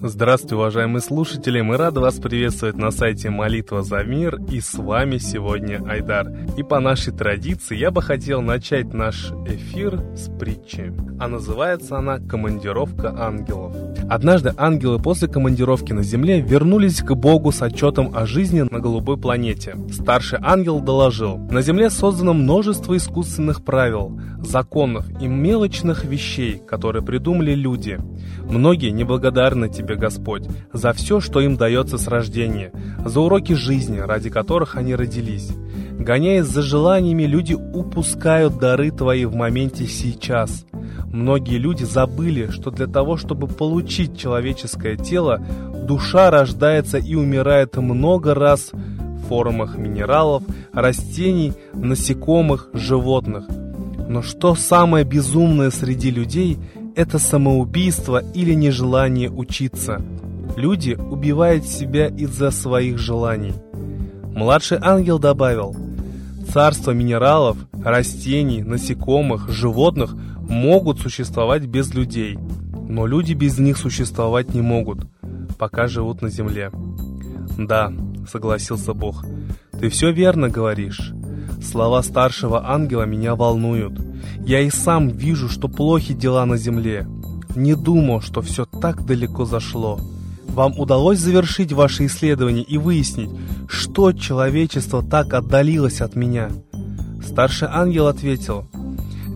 Здравствуйте, уважаемые слушатели! Мы рады вас приветствовать на сайте Молитва за мир, и с вами сегодня Айдар. И по нашей традиции я бы хотел начать наш эфир с притчи. А называется она «Командировка ангелов». Однажды ангелы после командировки на Земле вернулись к Богу с отчетом о жизни на голубой планете. Старший ангел доложил, на Земле создано множество искусственных правил, законов и мелочных вещей, которые придумали люди. Многие неблагодарны тебе, Господь, за все, что им дается с рождения, за уроки жизни, ради которых они родились. Гоняясь за желаниями, люди упускают дары Твои в моменте сейчас. Многие люди забыли, что для того, чтобы получить человеческое тело, душа рождается и умирает много раз в формах минералов, растений, насекомых, животных. Но что самое безумное среди людей – это самоубийство или нежелание учиться. Люди убивают себя из-за своих желаний. Младший ангел добавил, царство минералов, растений, насекомых, животных могут существовать без людей, но люди без них существовать не могут, пока живут на земле. Да, согласился Бог, ты все верно говоришь. Слова старшего ангела меня волнуют. Я и сам вижу, что плохи дела на земле. Не думал, что все так далеко зашло. Вам удалось завершить ваши исследования и выяснить, что человечество так отдалилось от меня? Старший ангел ответил,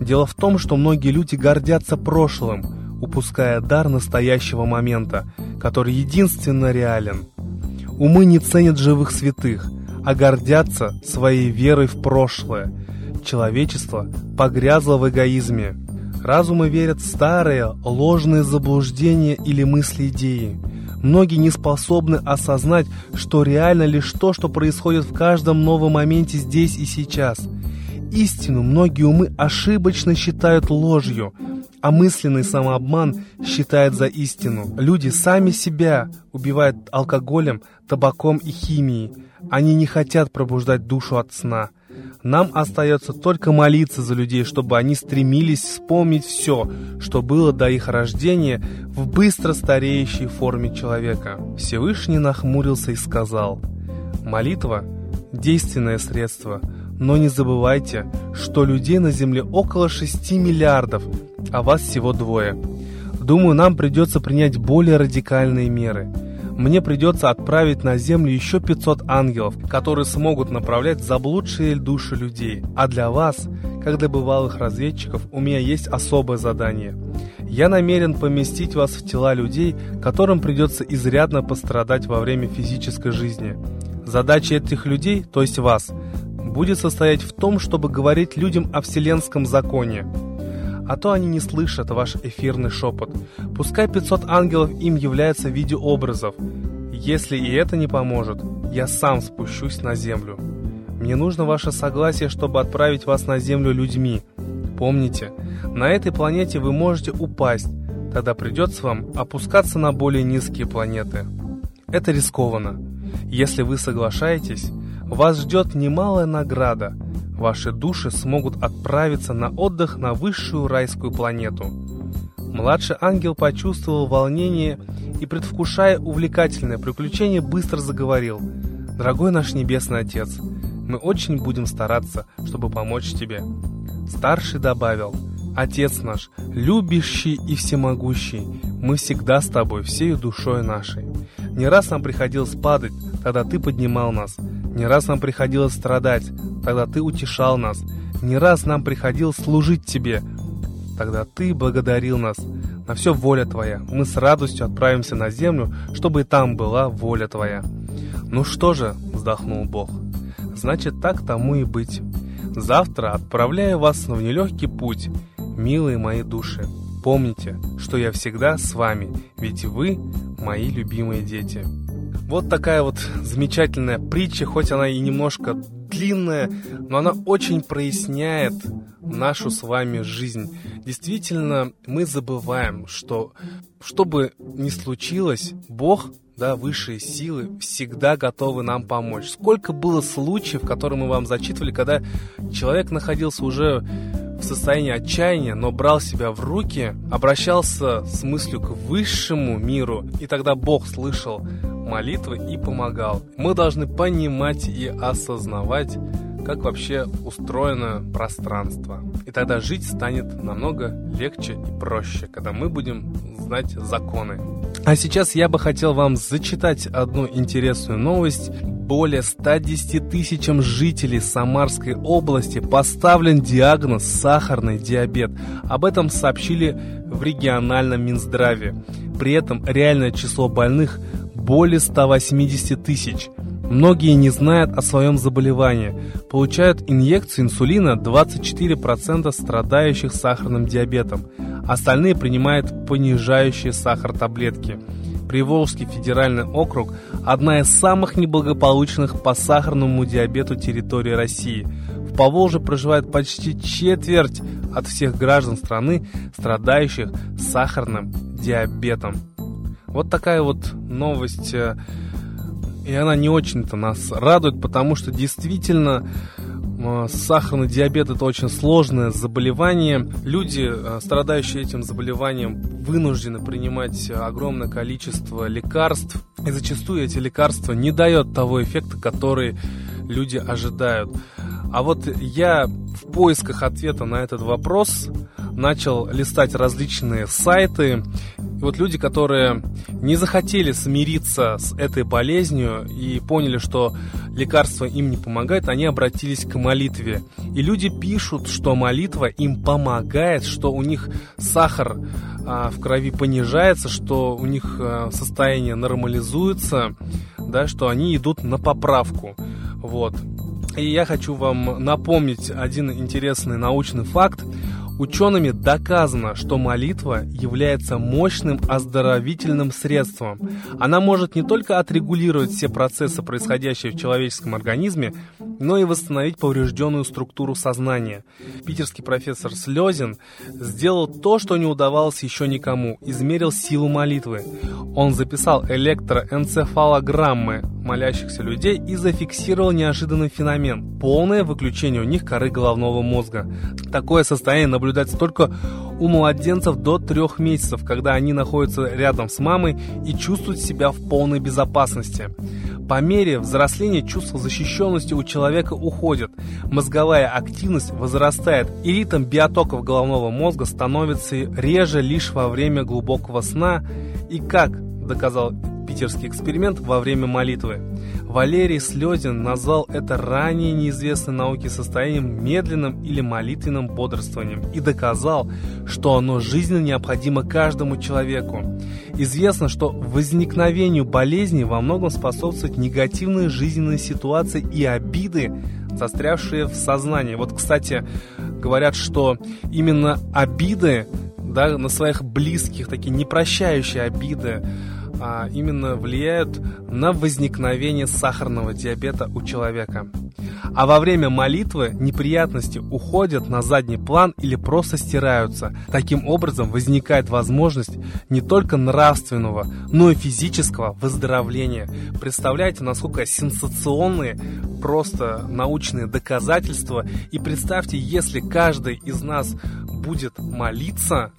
Дело в том, что многие люди гордятся прошлым, упуская дар настоящего момента, который единственно реален. Умы не ценят живых святых, а гордятся своей верой в прошлое, Человечество погрязло в эгоизме. Разумы верят в старые, ложные заблуждения или мысли-идеи. Многие не способны осознать, что реально лишь то, что происходит в каждом новом моменте здесь и сейчас. Истину многие умы ошибочно считают ложью, а мысленный самообман считает за истину. Люди сами себя убивают алкоголем, табаком и химией. Они не хотят пробуждать душу от сна – нам остается только молиться за людей, чтобы они стремились вспомнить все, что было до их рождения в быстро стареющей форме человека. Всевышний нахмурился и сказал, «Молитва – действенное средство, но не забывайте, что людей на Земле около 6 миллиардов, а вас всего двое. Думаю, нам придется принять более радикальные меры – мне придется отправить на землю еще 500 ангелов, которые смогут направлять заблудшие души людей. А для вас, как для бывалых разведчиков, у меня есть особое задание. Я намерен поместить вас в тела людей, которым придется изрядно пострадать во время физической жизни. Задача этих людей, то есть вас, будет состоять в том, чтобы говорить людям о вселенском законе – а то они не слышат ваш эфирный шепот. Пускай 500 ангелов им являются в виде образов. Если и это не поможет, я сам спущусь на землю. Мне нужно ваше согласие, чтобы отправить вас на землю людьми. Помните, на этой планете вы можете упасть, тогда придется вам опускаться на более низкие планеты. Это рискованно. Если вы соглашаетесь, вас ждет немалая награда – ваши души смогут отправиться на отдых на высшую райскую планету. Младший ангел почувствовал волнение и, предвкушая увлекательное приключение, быстро заговорил. «Дорогой наш Небесный Отец, мы очень будем стараться, чтобы помочь тебе». Старший добавил, «Отец наш, любящий и всемогущий, мы всегда с тобой, всею душой нашей. Не раз нам приходилось падать, тогда ты поднимал нас. Не раз нам приходилось страдать, тогда ты утешал нас. Не раз нам приходилось служить тебе, тогда ты благодарил нас. На все воля твоя. Мы с радостью отправимся на землю, чтобы и там была воля твоя. Ну что же, вздохнул Бог, значит так тому и быть. Завтра отправляю вас в нелегкий путь, милые мои души. Помните, что я всегда с вами, ведь вы мои любимые дети. Вот такая вот замечательная притча, хоть она и немножко длинная, но она очень проясняет нашу с вами жизнь. Действительно, мы забываем, что что бы ни случилось, Бог да, высшие силы всегда готовы нам помочь. Сколько было случаев, которые мы вам зачитывали, когда человек находился уже в состоянии отчаяния, но брал себя в руки, обращался с мыслью к высшему миру, и тогда Бог слышал молитвы и помогал. Мы должны понимать и осознавать, как вообще устроено пространство. И тогда жить станет намного легче и проще, когда мы будем знать законы. А сейчас я бы хотел вам зачитать одну интересную новость. Более 110 тысячам жителей Самарской области поставлен диагноз сахарный диабет. Об этом сообщили в региональном Минздраве. При этом реальное число больных более 180 тысяч. Многие не знают о своем заболевании. Получают инъекцию инсулина 24% страдающих сахарным диабетом. Остальные принимают понижающие сахар таблетки. Приволжский федеральный округ – одна из самых неблагополучных по сахарному диабету территории России. В Поволжье проживает почти четверть от всех граждан страны, страдающих сахарным диабетом. Вот такая вот новость э, и она не очень-то нас радует, потому что действительно сахарный диабет это очень сложное заболевание. Люди, э, страдающие этим заболеванием, вынуждены принимать огромное количество лекарств. И зачастую эти лекарства не дают того эффекта, который люди ожидают. А вот я в поисках ответа на этот вопрос начал листать различные сайты. Вот люди, которые не захотели смириться с этой болезнью и поняли, что лекарства им не помогают, они обратились к молитве. И люди пишут, что молитва им помогает, что у них сахар а, в крови понижается, что у них а, состояние нормализуется, да, что они идут на поправку. Вот. И я хочу вам напомнить один интересный научный факт. Учеными доказано, что молитва является мощным оздоровительным средством. Она может не только отрегулировать все процессы, происходящие в человеческом организме, но и восстановить поврежденную структуру сознания. Питерский профессор Слезин сделал то, что не удавалось еще никому, измерил силу молитвы. Он записал электроэнцефалограммы молящихся людей и зафиксировал неожиданный феномен – полное выключение у них коры головного мозга. Такое состояние наблюдается наблюдается только у младенцев до трех месяцев, когда они находятся рядом с мамой и чувствуют себя в полной безопасности. По мере взросления чувство защищенности у человека уходит, мозговая активность возрастает, и ритм биотоков головного мозга становится реже лишь во время глубокого сна и, как доказал питерский эксперимент, во время молитвы. Валерий Слезин назвал это ранее неизвестной науке состоянием медленным или молитвенным бодрствованием и доказал, что оно жизненно необходимо каждому человеку. Известно, что возникновению болезни во многом способствуют негативные жизненные ситуации и обиды, застрявшие в сознании. Вот, кстати, говорят, что именно обиды да, на своих близких, такие непрощающие обиды, а именно влияют на возникновение сахарного диабета у человека. А во время молитвы неприятности уходят на задний план или просто стираются. Таким образом возникает возможность не только нравственного, но и физического выздоровления. Представляете, насколько сенсационные просто научные доказательства. И представьте, если каждый из нас будет молиться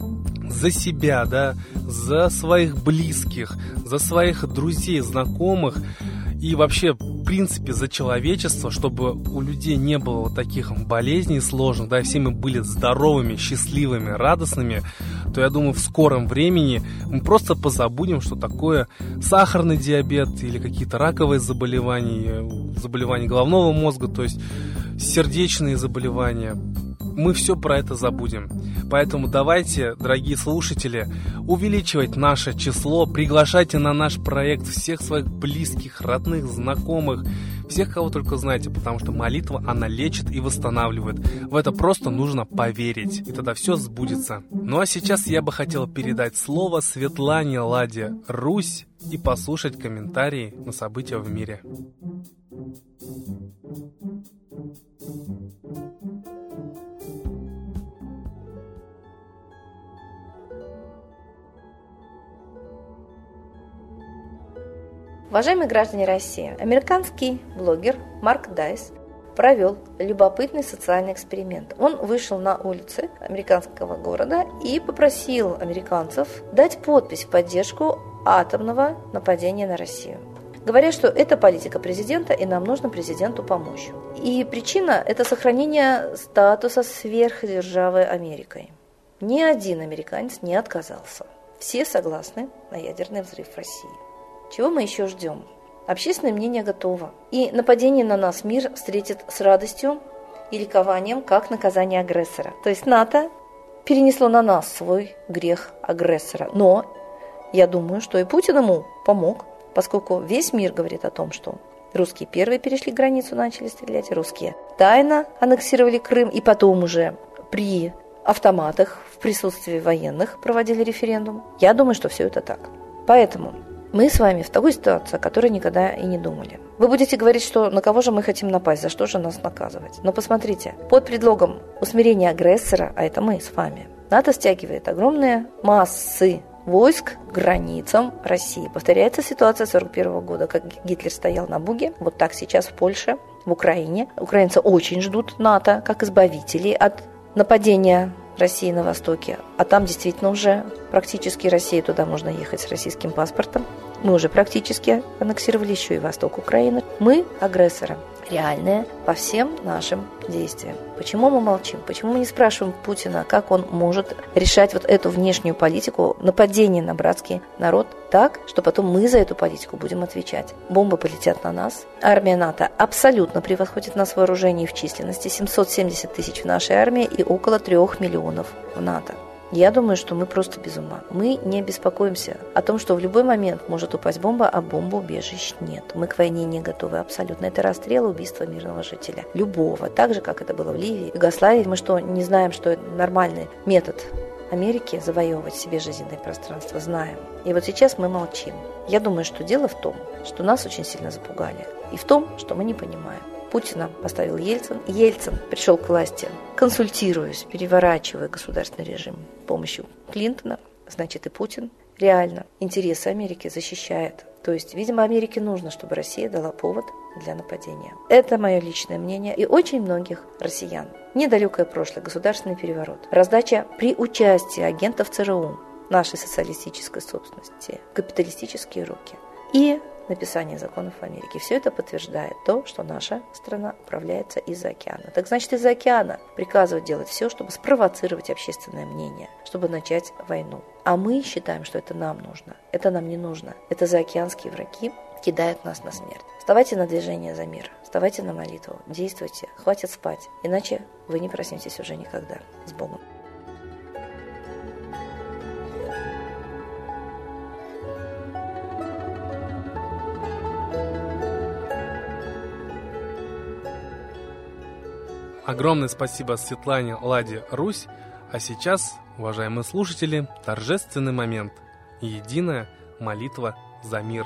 за себя, да, за своих близких, за своих друзей, знакомых и вообще, в принципе, за человечество, чтобы у людей не было вот таких болезней сложных, да, и все мы были здоровыми, счастливыми, радостными, то я думаю, в скором времени мы просто позабудем, что такое сахарный диабет или какие-то раковые заболевания, заболевания головного мозга, то есть сердечные заболевания мы все про это забудем. Поэтому давайте, дорогие слушатели, увеличивать наше число, приглашайте на наш проект всех своих близких, родных, знакомых, всех, кого только знаете, потому что молитва, она лечит и восстанавливает. В это просто нужно поверить, и тогда все сбудется. Ну а сейчас я бы хотел передать слово Светлане Ладе Русь и послушать комментарии на события в мире. Уважаемые граждане России, американский блогер Марк Дайс провел любопытный социальный эксперимент. Он вышел на улицы американского города и попросил американцев дать подпись в поддержку атомного нападения на Россию. Говоря, что это политика президента, и нам нужно президенту помочь. И причина – это сохранение статуса сверхдержавы Америкой. Ни один американец не отказался. Все согласны на ядерный взрыв в России. Чего мы еще ждем? Общественное мнение готово. И нападение на нас мир встретит с радостью и ликованием, как наказание агрессора. То есть НАТО перенесло на нас свой грех агрессора. Но я думаю, что и Путин ему помог, поскольку весь мир говорит о том, что русские первые перешли границу, начали стрелять, русские тайно аннексировали Крым, и потом уже при автоматах в присутствии военных проводили референдум. Я думаю, что все это так. Поэтому мы с вами в такой ситуации, о которой никогда и не думали. Вы будете говорить, что на кого же мы хотим напасть, за что же нас наказывать. Но посмотрите, под предлогом усмирения агрессора, а это мы с вами, НАТО стягивает огромные массы войск к границам России. Повторяется ситуация 1941 года, как Гитлер стоял на Буге, вот так сейчас в Польше, в Украине. Украинцы очень ждут НАТО как избавителей от нападения России на Востоке. А там действительно уже практически Россия, туда можно ехать с российским паспортом. Мы уже практически аннексировали еще и восток Украины. Мы агрессоры реальные по всем нашим действиям. Почему мы молчим? Почему мы не спрашиваем Путина, как он может решать вот эту внешнюю политику нападения на братский народ так, что потом мы за эту политику будем отвечать? Бомбы полетят на нас. Армия НАТО абсолютно превосходит нас в вооружении в численности. 770 тысяч в нашей армии и около 3 миллионов в НАТО. Я думаю, что мы просто без ума. Мы не беспокоимся о том, что в любой момент может упасть бомба, а бомбу убежищ нет. Мы к войне не готовы абсолютно. Это расстрел, убийство мирного жителя. Любого. Так же, как это было в Ливии, в Югославии. Мы что, не знаем, что нормальный метод Америки завоевывать себе жизненное пространство, знаем. И вот сейчас мы молчим. Я думаю, что дело в том, что нас очень сильно запугали. И в том, что мы не понимаем. Путина поставил Ельцин. Ельцин пришел к власти, консультируясь, переворачивая государственный режим помощью Клинтона, значит и Путин реально интересы Америки защищает. То есть, видимо, Америке нужно, чтобы Россия дала повод для нападения. Это мое личное мнение и очень многих россиян. Недалекое прошлое, государственный переворот, раздача при участии агентов ЦРУ нашей социалистической собственности, капиталистические руки и написания законов в Америке. Все это подтверждает то, что наша страна управляется из-за океана. Так значит, из-за океана приказывают делать все, чтобы спровоцировать общественное мнение, чтобы начать войну. А мы считаем, что это нам нужно. Это нам не нужно. Это заокеанские враги кидают нас на смерть. Вставайте на движение за мир, вставайте на молитву, действуйте, хватит спать, иначе вы не проснетесь уже никогда. С Богом. Огромное спасибо Светлане Ладе Русь. А сейчас, уважаемые слушатели, торжественный момент. Единая молитва за мир.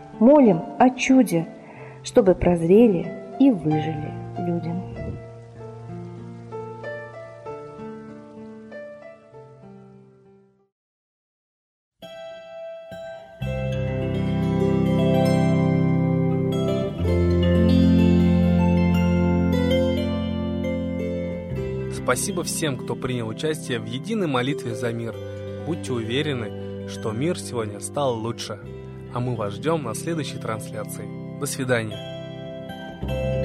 молим о чуде. чтобы прозрели и выжили людям. Спасибо всем, кто принял участие в единой молитве за мир. Будьте уверены, что мир сегодня стал лучше. А мы вас ждем на следующей трансляции. До свидания.